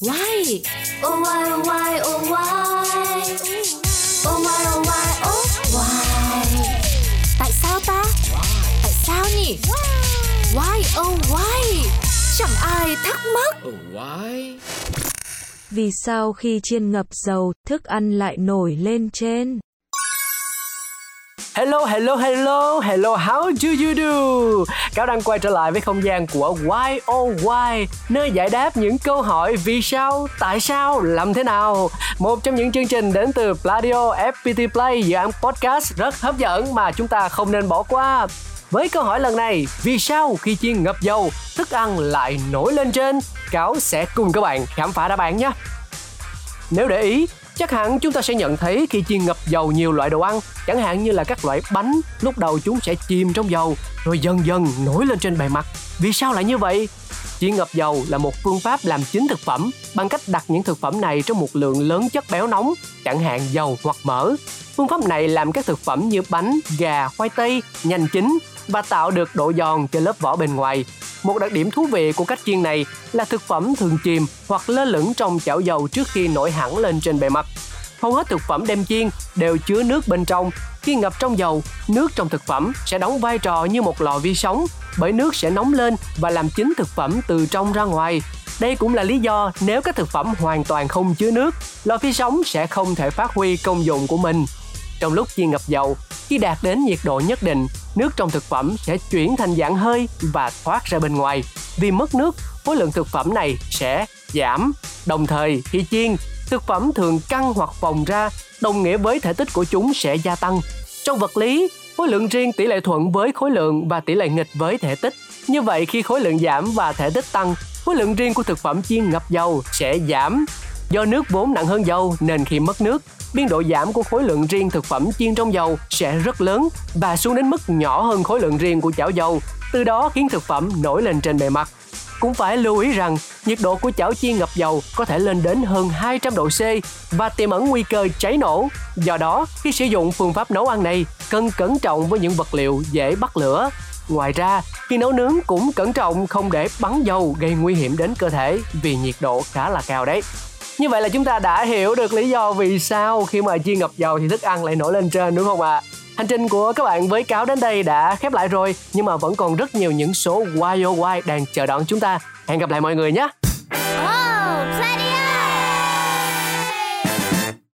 Why? Oh why oh why oh why? Oh why oh why oh why? Tại sao ta? Tại sao nhỉ? Why oh why? Chẳng ai thắc mắc. Oh, why? Vì sao khi chiên ngập dầu, thức ăn lại nổi lên trên? Hello, hello, hello, hello, how do you do? Cáo đang quay trở lại với không gian của Why Oh Why, nơi giải đáp những câu hỏi vì sao, tại sao, làm thế nào. Một trong những chương trình đến từ Pladio FPT Play, dự án podcast rất hấp dẫn mà chúng ta không nên bỏ qua. Với câu hỏi lần này, vì sao khi chiên ngập dầu, thức ăn lại nổi lên trên? Cáo sẽ cùng các bạn khám phá đáp án nhé. Nếu để ý, chắc hẳn chúng ta sẽ nhận thấy khi chiên ngập dầu nhiều loại đồ ăn, chẳng hạn như là các loại bánh, lúc đầu chúng sẽ chìm trong dầu, rồi dần dần nổi lên trên bề mặt. Vì sao lại như vậy? Chiên ngập dầu là một phương pháp làm chín thực phẩm bằng cách đặt những thực phẩm này trong một lượng lớn chất béo nóng, chẳng hạn dầu hoặc mỡ. Phương pháp này làm các thực phẩm như bánh, gà, khoai tây nhanh chín và tạo được độ giòn cho lớp vỏ bên ngoài. Một đặc điểm thú vị của cách chiên này là thực phẩm thường chìm hoặc lơ lửng trong chảo dầu trước khi nổi hẳn lên trên bề mặt. Hầu hết thực phẩm đem chiên đều chứa nước bên trong. Khi ngập trong dầu, nước trong thực phẩm sẽ đóng vai trò như một lò vi sóng bởi nước sẽ nóng lên và làm chín thực phẩm từ trong ra ngoài. Đây cũng là lý do nếu các thực phẩm hoàn toàn không chứa nước, lò vi sóng sẽ không thể phát huy công dụng của mình. Trong lúc chiên ngập dầu, khi đạt đến nhiệt độ nhất định, nước trong thực phẩm sẽ chuyển thành dạng hơi và thoát ra bên ngoài. Vì mất nước, khối lượng thực phẩm này sẽ giảm. Đồng thời, khi chiên, thực phẩm thường căng hoặc phồng ra, đồng nghĩa với thể tích của chúng sẽ gia tăng. Trong vật lý, khối lượng riêng tỷ lệ thuận với khối lượng và tỷ lệ nghịch với thể tích. Như vậy khi khối lượng giảm và thể tích tăng, khối lượng riêng của thực phẩm chiên ngập dầu sẽ giảm. Do nước vốn nặng hơn dầu nên khi mất nước, biên độ giảm của khối lượng riêng thực phẩm chiên trong dầu sẽ rất lớn và xuống đến mức nhỏ hơn khối lượng riêng của chảo dầu, từ đó khiến thực phẩm nổi lên trên bề mặt. Cũng phải lưu ý rằng nhiệt độ của chảo chiên ngập dầu có thể lên đến hơn 200 độ C và tiềm ẩn nguy cơ cháy nổ. Do đó, khi sử dụng phương pháp nấu ăn này, cần cẩn trọng với những vật liệu dễ bắt lửa. Ngoài ra, khi nấu nướng cũng cẩn trọng không để bắn dầu gây nguy hiểm đến cơ thể vì nhiệt độ khá là cao đấy. Như vậy là chúng ta đã hiểu được lý do vì sao khi mà chiên ngập dầu thì thức ăn lại nổi lên trên đúng không ạ? À? Hành trình của các bạn với cáo đến đây đã khép lại rồi, nhưng mà vẫn còn rất nhiều những số YOY đang chờ đón chúng ta. Hẹn gặp lại mọi người nhé. Oh,